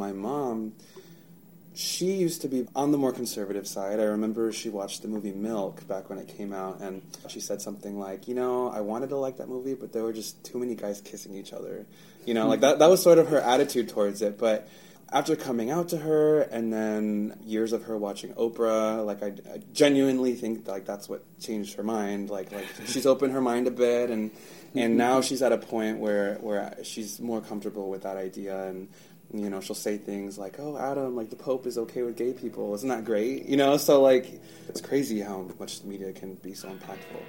My mom, she used to be on the more conservative side. I remember she watched the movie Milk back when it came out, and she said something like, "You know, I wanted to like that movie, but there were just too many guys kissing each other." You know, like that. That was sort of her attitude towards it. But after coming out to her, and then years of her watching Oprah, like I, I genuinely think like that's what changed her mind. Like like she's opened her mind a bit, and and mm-hmm. now she's at a point where where she's more comfortable with that idea and you know she'll say things like oh adam like the pope is okay with gay people isn't that great you know so like it's crazy how much media can be so impactful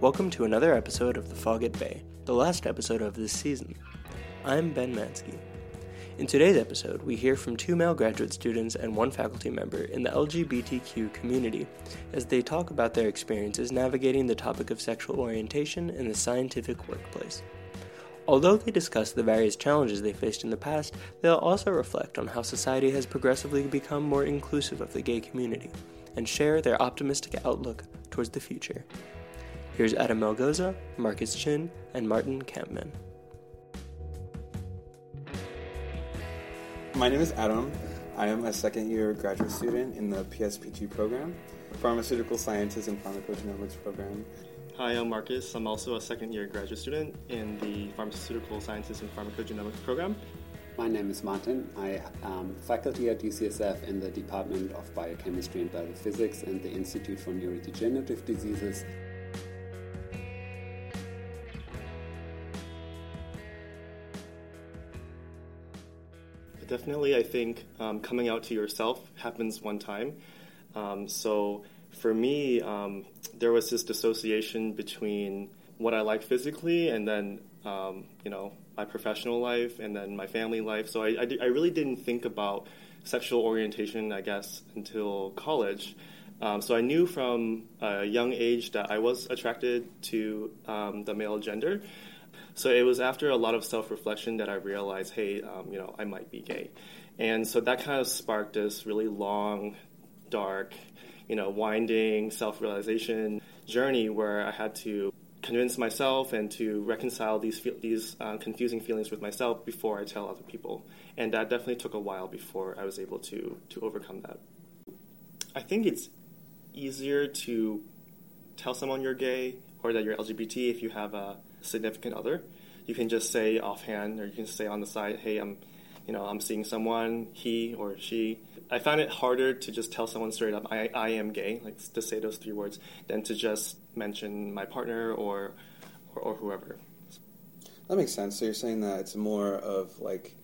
Welcome to another episode of The Fog at Bay, the last episode of this season. I'm Ben Mansky. In today's episode, we hear from two male graduate students and one faculty member in the LGBTQ community as they talk about their experiences navigating the topic of sexual orientation in the scientific workplace. Although they discuss the various challenges they faced in the past, they'll also reflect on how society has progressively become more inclusive of the gay community and share their optimistic outlook towards the future. Here's Adam Melgoza, Marcus Chin, and Martin Kampmann. My name is adam i am a second year graduate student in the pspg program pharmaceutical sciences and pharmacogenomics program Hi, I'm Marcus. I'm also a second year graduate student in the Pharmaceutical Sciences and Pharmacogenomics program. My name is Martin. I am faculty at UCSF in the Department of Biochemistry and Biophysics and the Institute for Neurodegenerative Diseases. Definitely, I think um, coming out to yourself happens one time. Um, so for me, um, there was this dissociation between what I like physically and then, um, you know, my professional life and then my family life. So I, I, I, really didn't think about sexual orientation, I guess, until college. Um, so I knew from a young age that I was attracted to um, the male gender. So it was after a lot of self reflection that I realized, hey, um, you know, I might be gay. And so that kind of sparked this really long, dark, you know, winding self realization journey where I had to convince myself and to reconcile these these uh, confusing feelings with myself before I tell other people. And that definitely took a while before I was able to to overcome that. I think it's easier to tell someone you're gay or that you're LGBT if you have a significant other. You can just say offhand, or you can say on the side, "Hey, I'm, you know, I'm seeing someone, he or she." I find it harder to just tell someone straight up, "I, I am gay," like to say those three words, than to just mention my partner or, or, or whoever. That makes sense. So you're saying that it's more of like,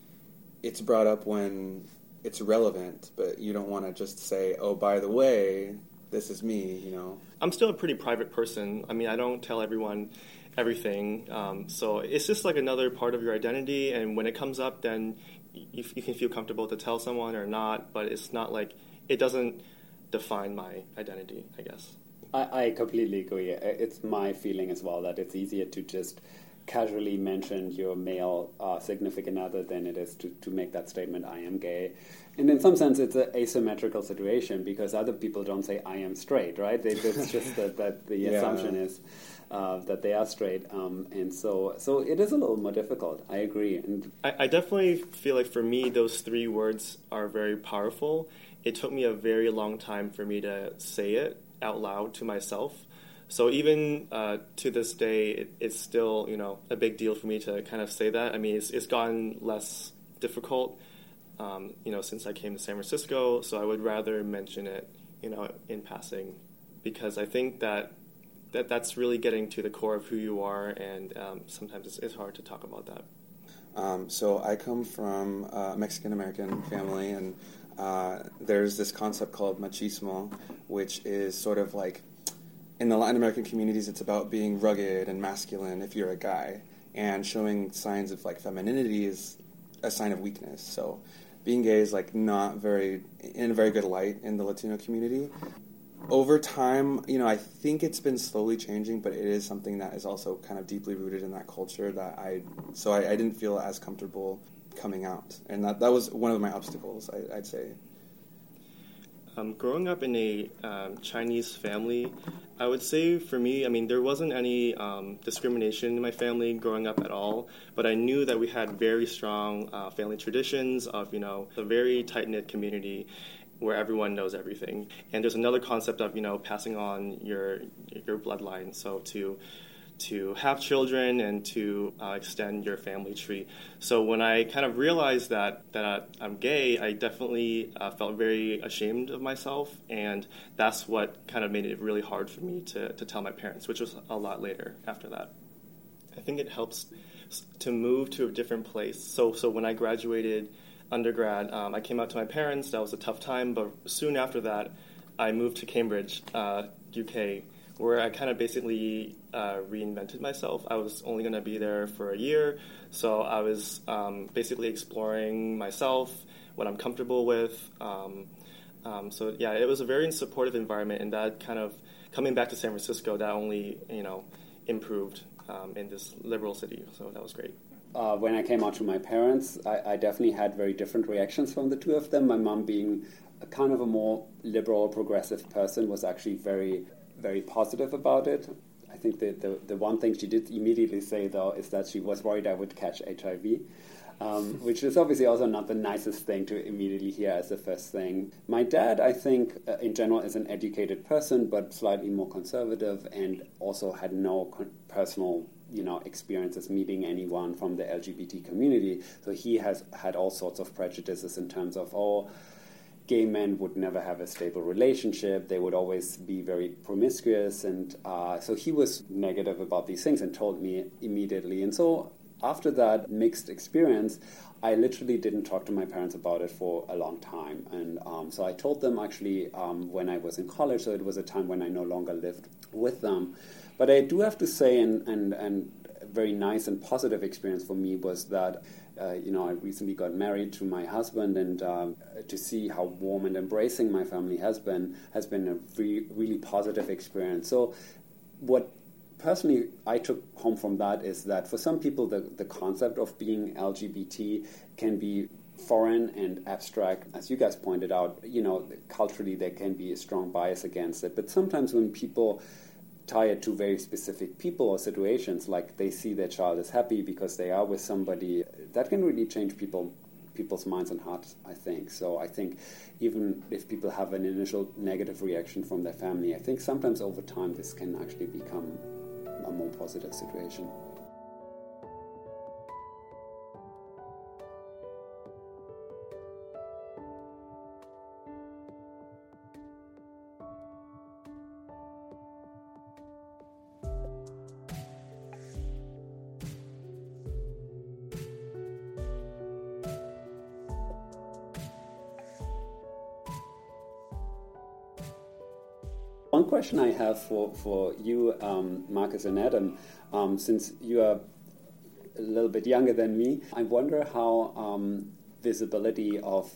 it's brought up when it's relevant, but you don't want to just say, "Oh, by the way, this is me," you know. I'm still a pretty private person. I mean, I don't tell everyone everything. Um, so it's just like another part of your identity, and when it comes up, then you, you, can feel comfortable to tell someone or not. But it's not like it doesn't define my identity. I guess. I, I completely agree. It's my feeling as well that it's easier to just casually mention your male uh, significant other than it is to, to make that statement, I am gay. And in some sense, it's an asymmetrical situation because other people don't say, I am straight, right? It's just that, that the yeah. assumption is uh, that they are straight, um, and so so it is a little more difficult. I agree, and I, I, definitely feel like for me those three words are very powerful. It took me a very long time for me to say it out loud to myself. So even uh, to this day, it, it's still you know a big deal for me to kind of say that. I mean, it's, it's gotten less difficult, um, you know, since I came to San Francisco. So I would rather mention it, you know, in passing, because I think that that that's really getting to the core of who you are, and um, sometimes it's, it's, hard to talk about that. Um, so I come from a Mexican American family, and uh, there's this concept called machismo, which is sort of like in the Latin American communities, it's about being rugged and masculine if you're a guy, and showing signs of like femininity is a sign of weakness. So being gay is like not very in a very good light in the Latino community over time, you know, I think it's been slowly changing, but it is something that is also kind of deeply rooted in that culture that I, so I, I didn't feel as comfortable coming out. And that, that was one of my obstacles, I, would say. Um, growing up in a um, Chinese family, I would say for me, I mean, there wasn't any um, discrimination in my family growing up at all, but I knew that we had very strong uh, family traditions of, you know, a very tight knit community where everyone knows everything. And there's another concept of, you know, passing on your your bloodline. So to to have children and to uh, extend your family tree. So when I kind of realized that that I'm gay, I definitely uh, felt very ashamed of myself, and that's what kind of made it really hard for me to, to tell my parents, which was a lot later after that. I think it helps to move to a different place. So so when I graduated undergrad, um, I came out to my parents. That was a tough time, but soon after that, I moved to Cambridge, uh, UK where I kind of basically uh, reinvented myself. I was only going to be there for a year, so I was um, basically exploring myself, what I'm comfortable with. Um, um, so yeah, it was a very supportive environment, and that kind of coming back to San Francisco, that only you know improved um, in this liberal city. So that was great. Uh, when I came out to my parents, I, I, definitely had very different reactions from the two of them. My mom, being a kind of a more liberal, progressive person, was actually very very positive about it. I think the, the, the one thing she did immediately say, though, is that she was worried I would catch HIV. Um, which is obviously also not the nicest thing to immediately hear as the first thing. My dad, I think, uh, in general, is an educated person, but slightly more conservative, and also had no con- personal, you know, experiences meeting anyone from the LGBT community. So he has had all sorts of prejudices in terms of, oh, gay men would never have a stable relationship. They would always be very promiscuous. And uh, so he was negative about these things and told me immediately. And so after that mixed experience, I literally didn't talk to my parents about it for a long time. And um, so I told them actually um, when I was in college, so it was a time when I no longer lived with them. But I do have to say, and, and, and very nice and positive experience for me was that uh, you know, I recently got married to my husband, and uh, to see how warm and embracing my family has been has been a re- really positive experience. So, what personally I took home from that is that for some people, the, the concept of being LGBT can be foreign and abstract. As you guys pointed out, you know, culturally there can be a strong bias against it. But sometimes when people tie it to very specific people or situations, like they see their child is happy because they are with somebody, that can really change people people's minds and hearts, I think. So I think even if people have an initial negative reaction from their family, I think sometimes over time this can actually become a more positive situation. Question I have for, for you, um, Marcus and Adam, um, since you are a little bit younger than me, I wonder how um, visibility of,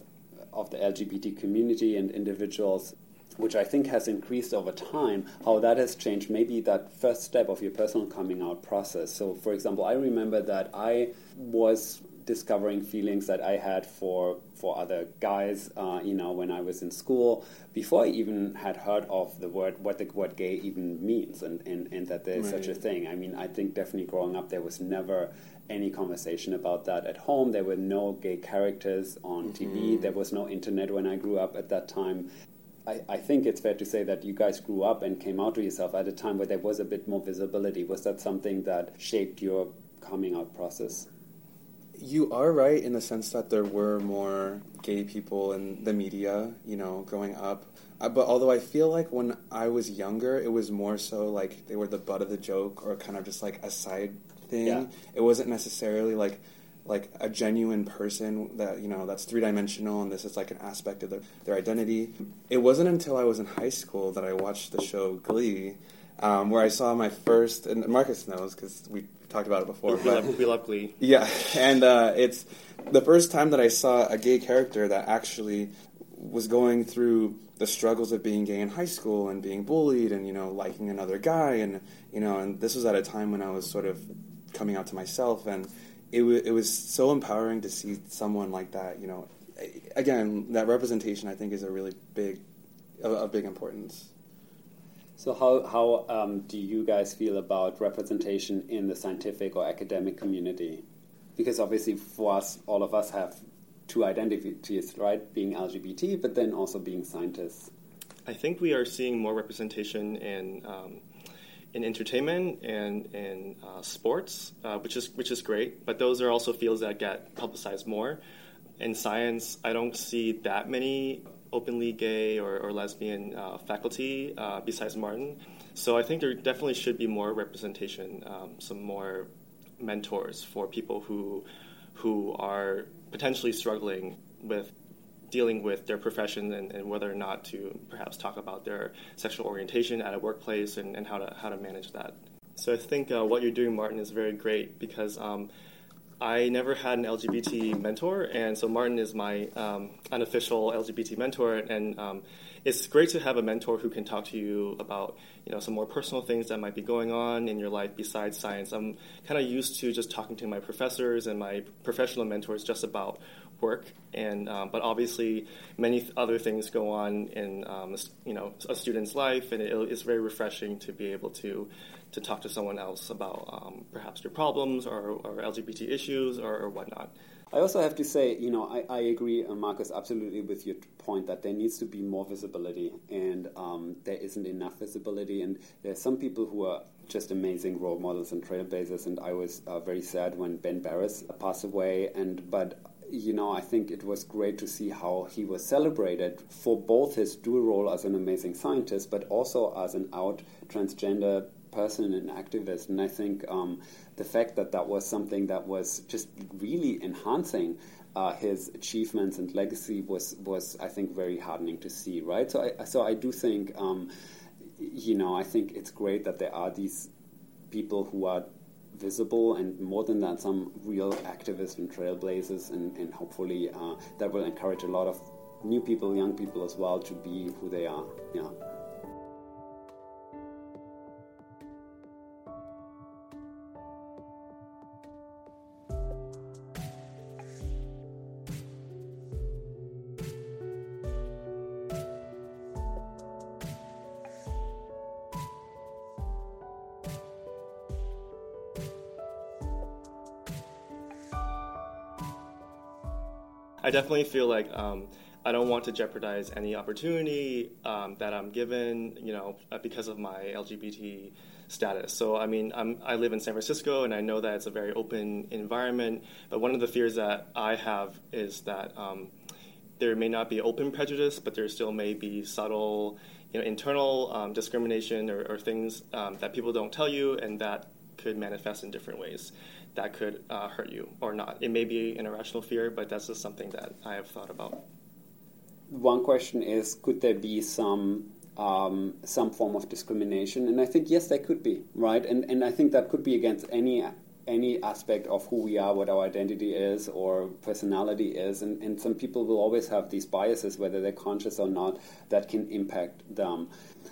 of the LGBT community and individuals which I think has increased over time, how that has changed maybe that first step of your personal coming out process. So, for example, I remember that I was discovering feelings that I had for for other guys, uh, you know, when I was in school, before I even had heard of the word what the word gay even means, and and, and that there's right. such a thing. I mean, I think definitely growing up there was never any conversation about that at home. There were no gay characters on mm-hmm. TV. There was no internet when I grew up at that time. I, I, think it's fair to say that you guys grew up and came out to yourself at a time where there was a bit more visibility. Was that something that shaped your coming out process? You are right in the sense that there were more gay people in the media, you know, growing up. Uh, but although I feel like when I was younger, it was more so like they were the butt of the joke or kind of just like a side thing. Yeah. It wasn't necessarily like like a genuine person that you know that's three dimensional and this is like an aspect of their, their identity. It wasn't until I was in high school that I watched the show Glee, um, where I saw my first and Marcus knows because we talked about it before. We, love, we love Glee. Yeah, and uh, it's the first time that I saw a gay character that actually was going through the struggles of being gay in high school and being bullied and you know liking another guy and you know and this was at a time when I was sort of coming out to myself and it, w- it was so empowering to see someone like that you know again that representation I think is a really big of, of big importance. So how how um, do you guys feel about representation in the scientific or academic community? Because obviously, for us, all of us have two identities, right? Being LGBT, but then also being scientists. I think we are seeing more representation in um, in entertainment and in uh, sports, uh, which is which is great. But those are also fields that get publicized more. In science, I don't see that many openly gay or, or lesbian uh, faculty uh, besides Martin. So I think there definitely should be more representation, um, some more mentors for people who who are potentially struggling with dealing with their profession and, and, whether or not to perhaps talk about their sexual orientation at a workplace and, and how to how to manage that. So I think uh, what you're doing, Martin, is very great because um, I never had an LGBT mentor, and so Martin is my um, unofficial LGBT mentor, and um, it's great to have a mentor who can talk to you about you know some more personal things that might be going on in your life besides science. I'm kind of used to just talking to my professors and my professional mentors just about work, and um, but obviously many other things go on in um, you know a student's life, and it, it's very refreshing to be able to to talk to someone else about um, perhaps your problems or, or LGBT issues or, or, whatnot. I also have to say, you know, I, I agree, uh, Marcus, absolutely with your point that there needs to be more visibility, and um, there isn't enough visibility. And there are some people who are just amazing role models and trailblazers, and I was uh, very sad when Ben Barres passed away. And but you know, I think it was great to see how he was celebrated for both his dual role as an amazing scientist, but also as an out transgender person and activist. And I think um, the fact that that was something that was just really enhancing uh, his achievements and legacy was was I think very heartening to see. Right. So I so I do think um, you know I think it's great that there are these people who are visible and more than that some real activists and trailblazers and, and hopefully uh, that will encourage a lot of new people young people as well to be who they are yeah I definitely feel like um, I don't want to jeopardize any opportunity um, that I'm given, you know, uh, because of my LGBT status. So, I mean, I'm, i live in San Francisco, and I know that it's a very open environment. But one of the fears that I have is that um, there may not be open prejudice, but there still may be subtle, you know, internal um, discrimination or, or things um, that people don't tell you, and that could manifest in different ways that could uh, hurt you or not. It may be an irrational fear, but that's just something that I have thought about. One question is could there be some um, some form of discrimination? And I think yes, there could be, right? And and I think that could be against any any aspect of who we are, what our identity is, or personality is. And, and some people will always have these biases, whether they're conscious or not, that can impact them.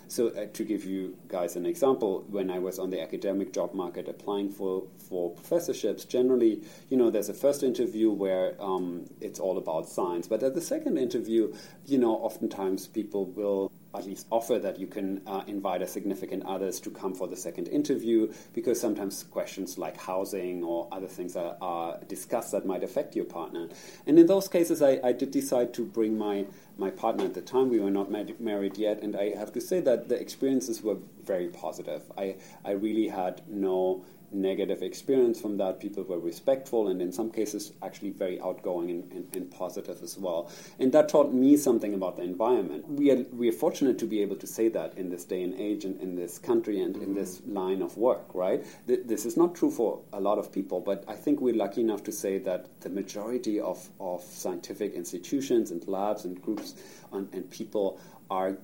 So, uh, to give you guys an example, when I was on the academic job market applying for, for professorships, generally, you know, there's a first interview where um, it's all about science. But at the second interview, you know, oftentimes people will at least offer that you can uh, invite a significant others to come for the second interview because sometimes questions like housing or other things are, are discussed that might affect your partner. And in those cases, I, I, did decide to bring my, my partner at the time. We were not married yet, and I have to say that the experiences were very positive. I, I really had no negative experience from that. People were respectful and in some cases actually very outgoing and, and, and, positive as well. And that taught me something about the environment. We are, we are fortunate to be able to say that in this day and age and in this country and mm-hmm. in this line of work, right? Th- this is not true for a lot of people, but I think we're lucky enough to say that the majority of, of scientific institutions and labs and groups and, and people are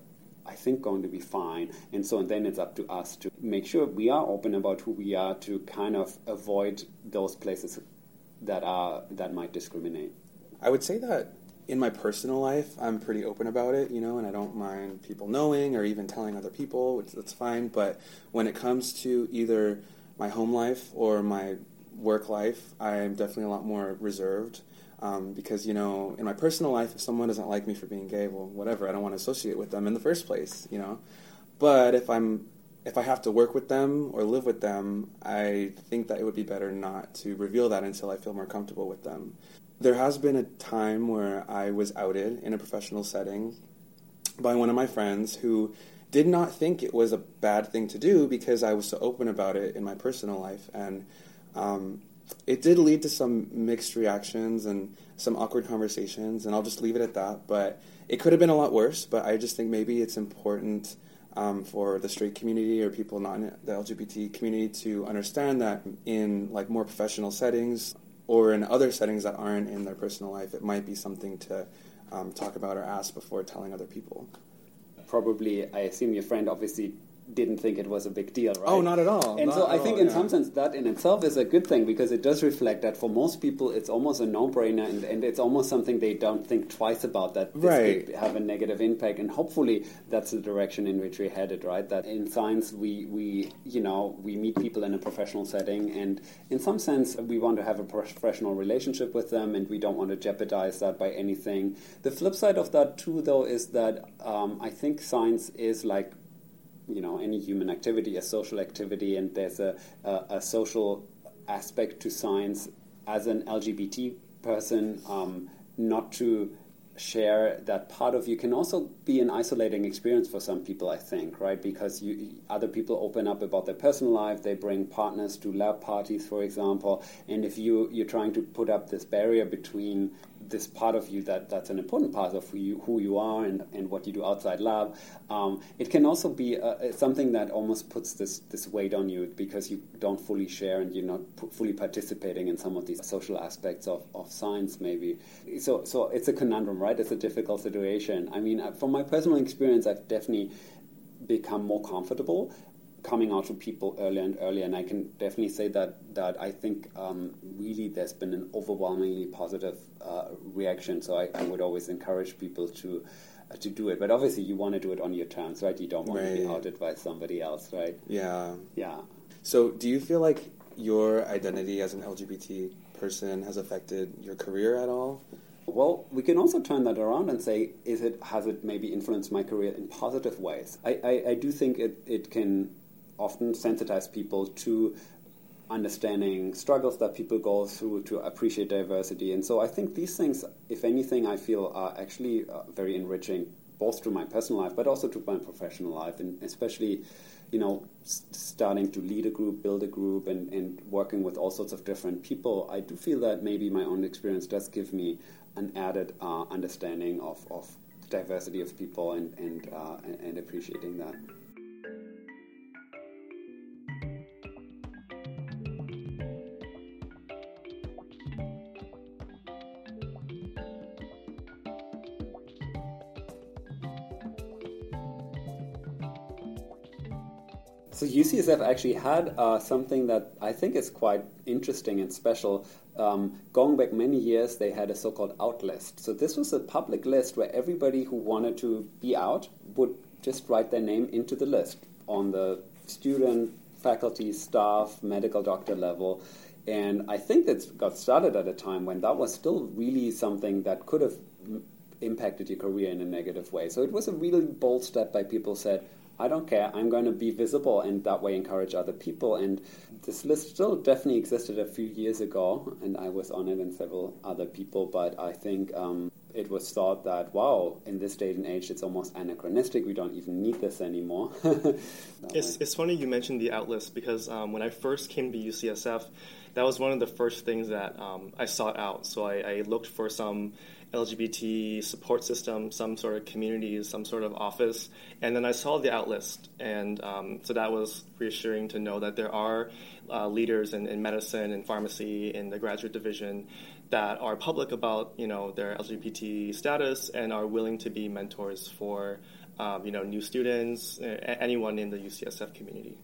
I think, going to be fine. And so and then it's up to us to make sure we are open about who we are to kind of avoid those places that are that might discriminate. I would say that in my personal life, I'm pretty open about it, you know, and I don't mind people knowing or even telling other people, which that's fine. But when it comes to either my home life or my work life, I'm definitely a lot more reserved. Um, because you know, in my personal life, if someone doesn't like me for being gay, well, whatever. I don't want to associate with them in the first place, you know. But if I'm if I have to work with them or live with them, I think that it would be better not to reveal that until I feel more comfortable with them. There has been a time where I was outed in a professional setting by one of my friends who did not think it was a bad thing to do because I was so open about it in my personal life. And um, it did lead to some mixed reactions and some awkward conversations, and I'll just leave it at that. But it could have been a lot worse, but I just think maybe it's important um, for the straight community or people not in the LGBT community to understand that in like more professional settings or in other settings that aren't in their personal life, it might be something to um, talk about or ask before telling other people. Probably, I assume your friend obviously didn't think it was a big deal, right? Oh, not at all. And Not so I think all, in yeah. some sense that in itself is a good thing because it does reflect that for most people it's almost a no-brainer and, and it's almost something they don't think twice about that this Right. could have a negative impact and hopefully that's the direction in which we're headed, right? That in science we, we you know, we meet people in a professional setting and in some sense we want to have a professional relationship with them and we don't want to jeopardize that by anything. The flip side of that too though is that um, I think science is like you know any human activity a social activity and there's a, a, a social aspect to science as an lgbt person um, not to share that part of you can also be an isolating experience for some people i think right? Because you other people open up about their personal life they bring partners to lab parties for example and if you you're trying to put up this barrier between this part of you that, that's an important part of who you, who you are and, and what you do outside lab. Um, it can also be uh, something that almost puts this, this weight on you because you don't fully share and you're not p- fully participating in some of these social aspects of, of science, maybe. So, so it's a conundrum, right? It's a difficult situation. I mean, uh, from my personal experience, I've definitely become more comfortable coming out to people earlier and earlier, and I can definitely say that that I think um, really there's been an overwhelmingly positive uh, reaction. So I, I would always encourage people to uh, to do it, but obviously you want to do it on your terms, right? You don't want to be outed by somebody else, right? Yeah. Yeah. So, do you feel like your identity as an LGBT person has affected your career at all? Well, we can also turn that around and say, is it has it maybe influenced my career in positive ways? I, I, I do think it, it can often sensitize people to understanding struggles that people go through to appreciate diversity. And so I think these things, if anything, I feel are actually uh, very enriching, both to my personal life, but also to my professional life, and especially, you know, s- starting to lead a group, build a group, and, and working with all sorts of different people. I do feel that maybe my own experience does give me an added uh, understanding of, of diversity of people and, and, uh, and- and appreciating that. So UCSF actually had uh, something that I think is quite interesting and special. Um, going back many years, they had a so-called out list. So this was a public list where everybody who wanted to be out would just write their name into the list on the student, faculty, staff, medical doctor level. And I think that got started at a time when that was still really something that could have impacted your career in a negative way. So it was a really bold step by people said, I don't care, I'm going to be visible and that way encourage other people. And this list still definitely existed a few years ago, and I was on it and several other people, but I think um, it was thought that, wow, in this day and age, it's almost anachronistic, we don't even need this anymore. It's, way. it's funny you mentioned the outlist because um, when I first came to UCSF, that was one of the first things that um, I sought out. So I, I looked for some LGBT support system, some sort of communities, some sort of office, and then I saw the outlist, and um, so that was reassuring to know that there are uh, leaders in, in medicine and pharmacy in the graduate division that are public about you know their LGBT status and are willing to be mentors for um, you know new students, anyone in the UCSF community.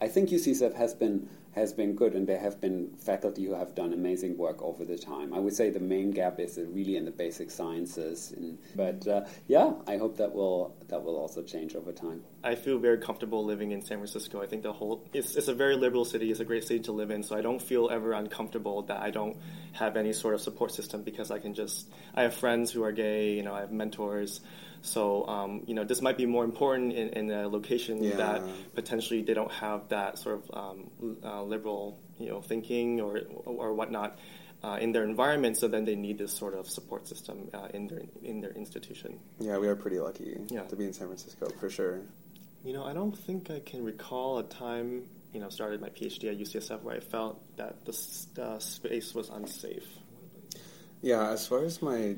I think UCSF has been has been good, and there have been faculty who have done amazing work over the time. I would say the main gap is really in the basic sciences, and, but uh, yeah, I hope that will that will also change over time. I feel very comfortable living in San Francisco. I think the whole it's, it's a very liberal city. It's a great city to live in, so I don't feel ever uncomfortable that I don't have any sort of support system because I can just I have friends who are gay. You know, I have mentors. So um, you know, this might be more important in, in a location Yeah. that potentially they don't have that sort of um, uh, liberal you know thinking or or whatnot. Uh, in their environment, so then they need this sort of support system uh, in their in their institution. Yeah, we are pretty lucky Yeah. to be in San Francisco for sure. You know, I don't think I can recall a time, you know, started my PhD at UCSF where I felt that the uh, space was unsafe. Yeah, as far as my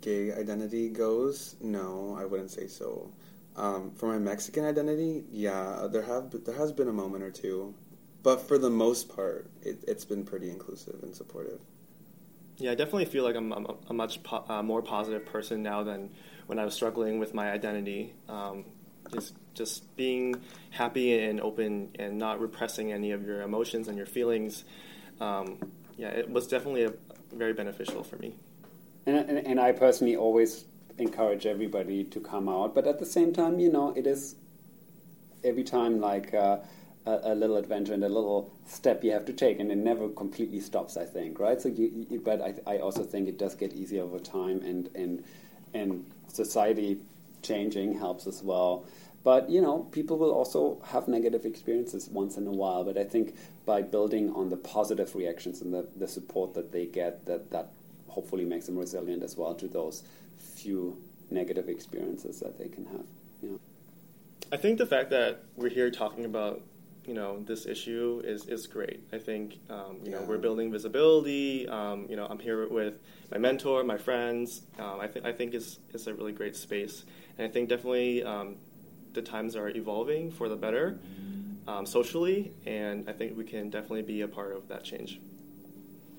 gay identity goes, no, I wouldn't say so. Um, for my Mexican identity, yeah, there have there has been a moment or two, but for the most part, it, it's been pretty inclusive and supportive. Yeah, I definitely feel like I'm, I'm a, a much po- uh, more positive person now than when I was struggling with my identity. Um, just just being happy and open and not repressing any of your emotions and your feelings. Um, yeah, it was definitely a, very beneficial for me. And, and, and I personally always encourage everybody to come out, but at the same time, you know, it is every time like uh, a, a little adventure and a little step you have to take, and it never completely stops. I think, right? So, you, you, but I, I also think it does get easier over time, and and and society changing helps as well. But you know, people will also have negative experiences once in a while. But I think by building on the positive reactions and the, the support that they get, that that hopefully makes them resilient as well to those few negative experiences that they can have. Yeah. I think the fact that we're here talking about you know this issue is is great. I think um, you know we're building visibility. Um, you know I'm here with my mentor, my friends. Um, I think I think it's it's a really great space, and I think definitely um, the times are evolving for the better um, socially, and I think we can definitely be a part of that change.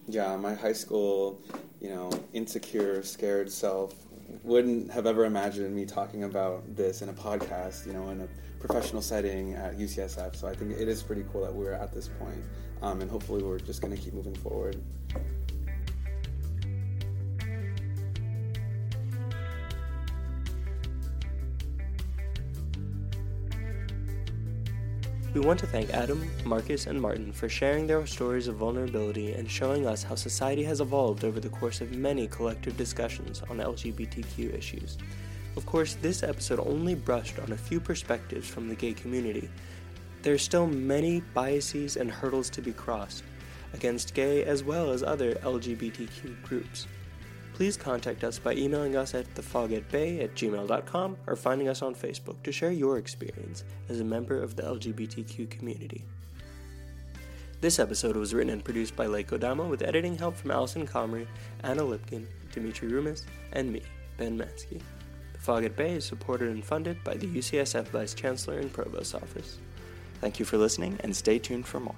Yeah, my high school, you know, insecure, scared self wouldn't have ever imagined me talking about this in a podcast, you know, in a professional setting at UCSF. So I think it is pretty cool that we're at this point, um, and hopefully we're just going to keep moving forward. We want to thank Adam, Marcus, and Martin for sharing their stories of vulnerability and showing us how society has evolved over the course of many collective discussions on LGBTQ issues. Of course, this episode only brushed on a few perspectives from the gay community. There are still many biases and hurdles to be crossed against gay as well as other LGBTQ groups. Please contact us by emailing us at thefogatbay at gmail.com or finding us on Facebook to share your experience as a member of the LGBTQ community. This episode was written and produced by Lake Odama with editing help from Allison Comrie, Anna Lipkin, Dimitri Rumis, and me, Ben Mansky. The Fog at Bay is supported and funded by the UCSF Vice Chancellor and Provost Office. Thank you for listening and stay tuned for more.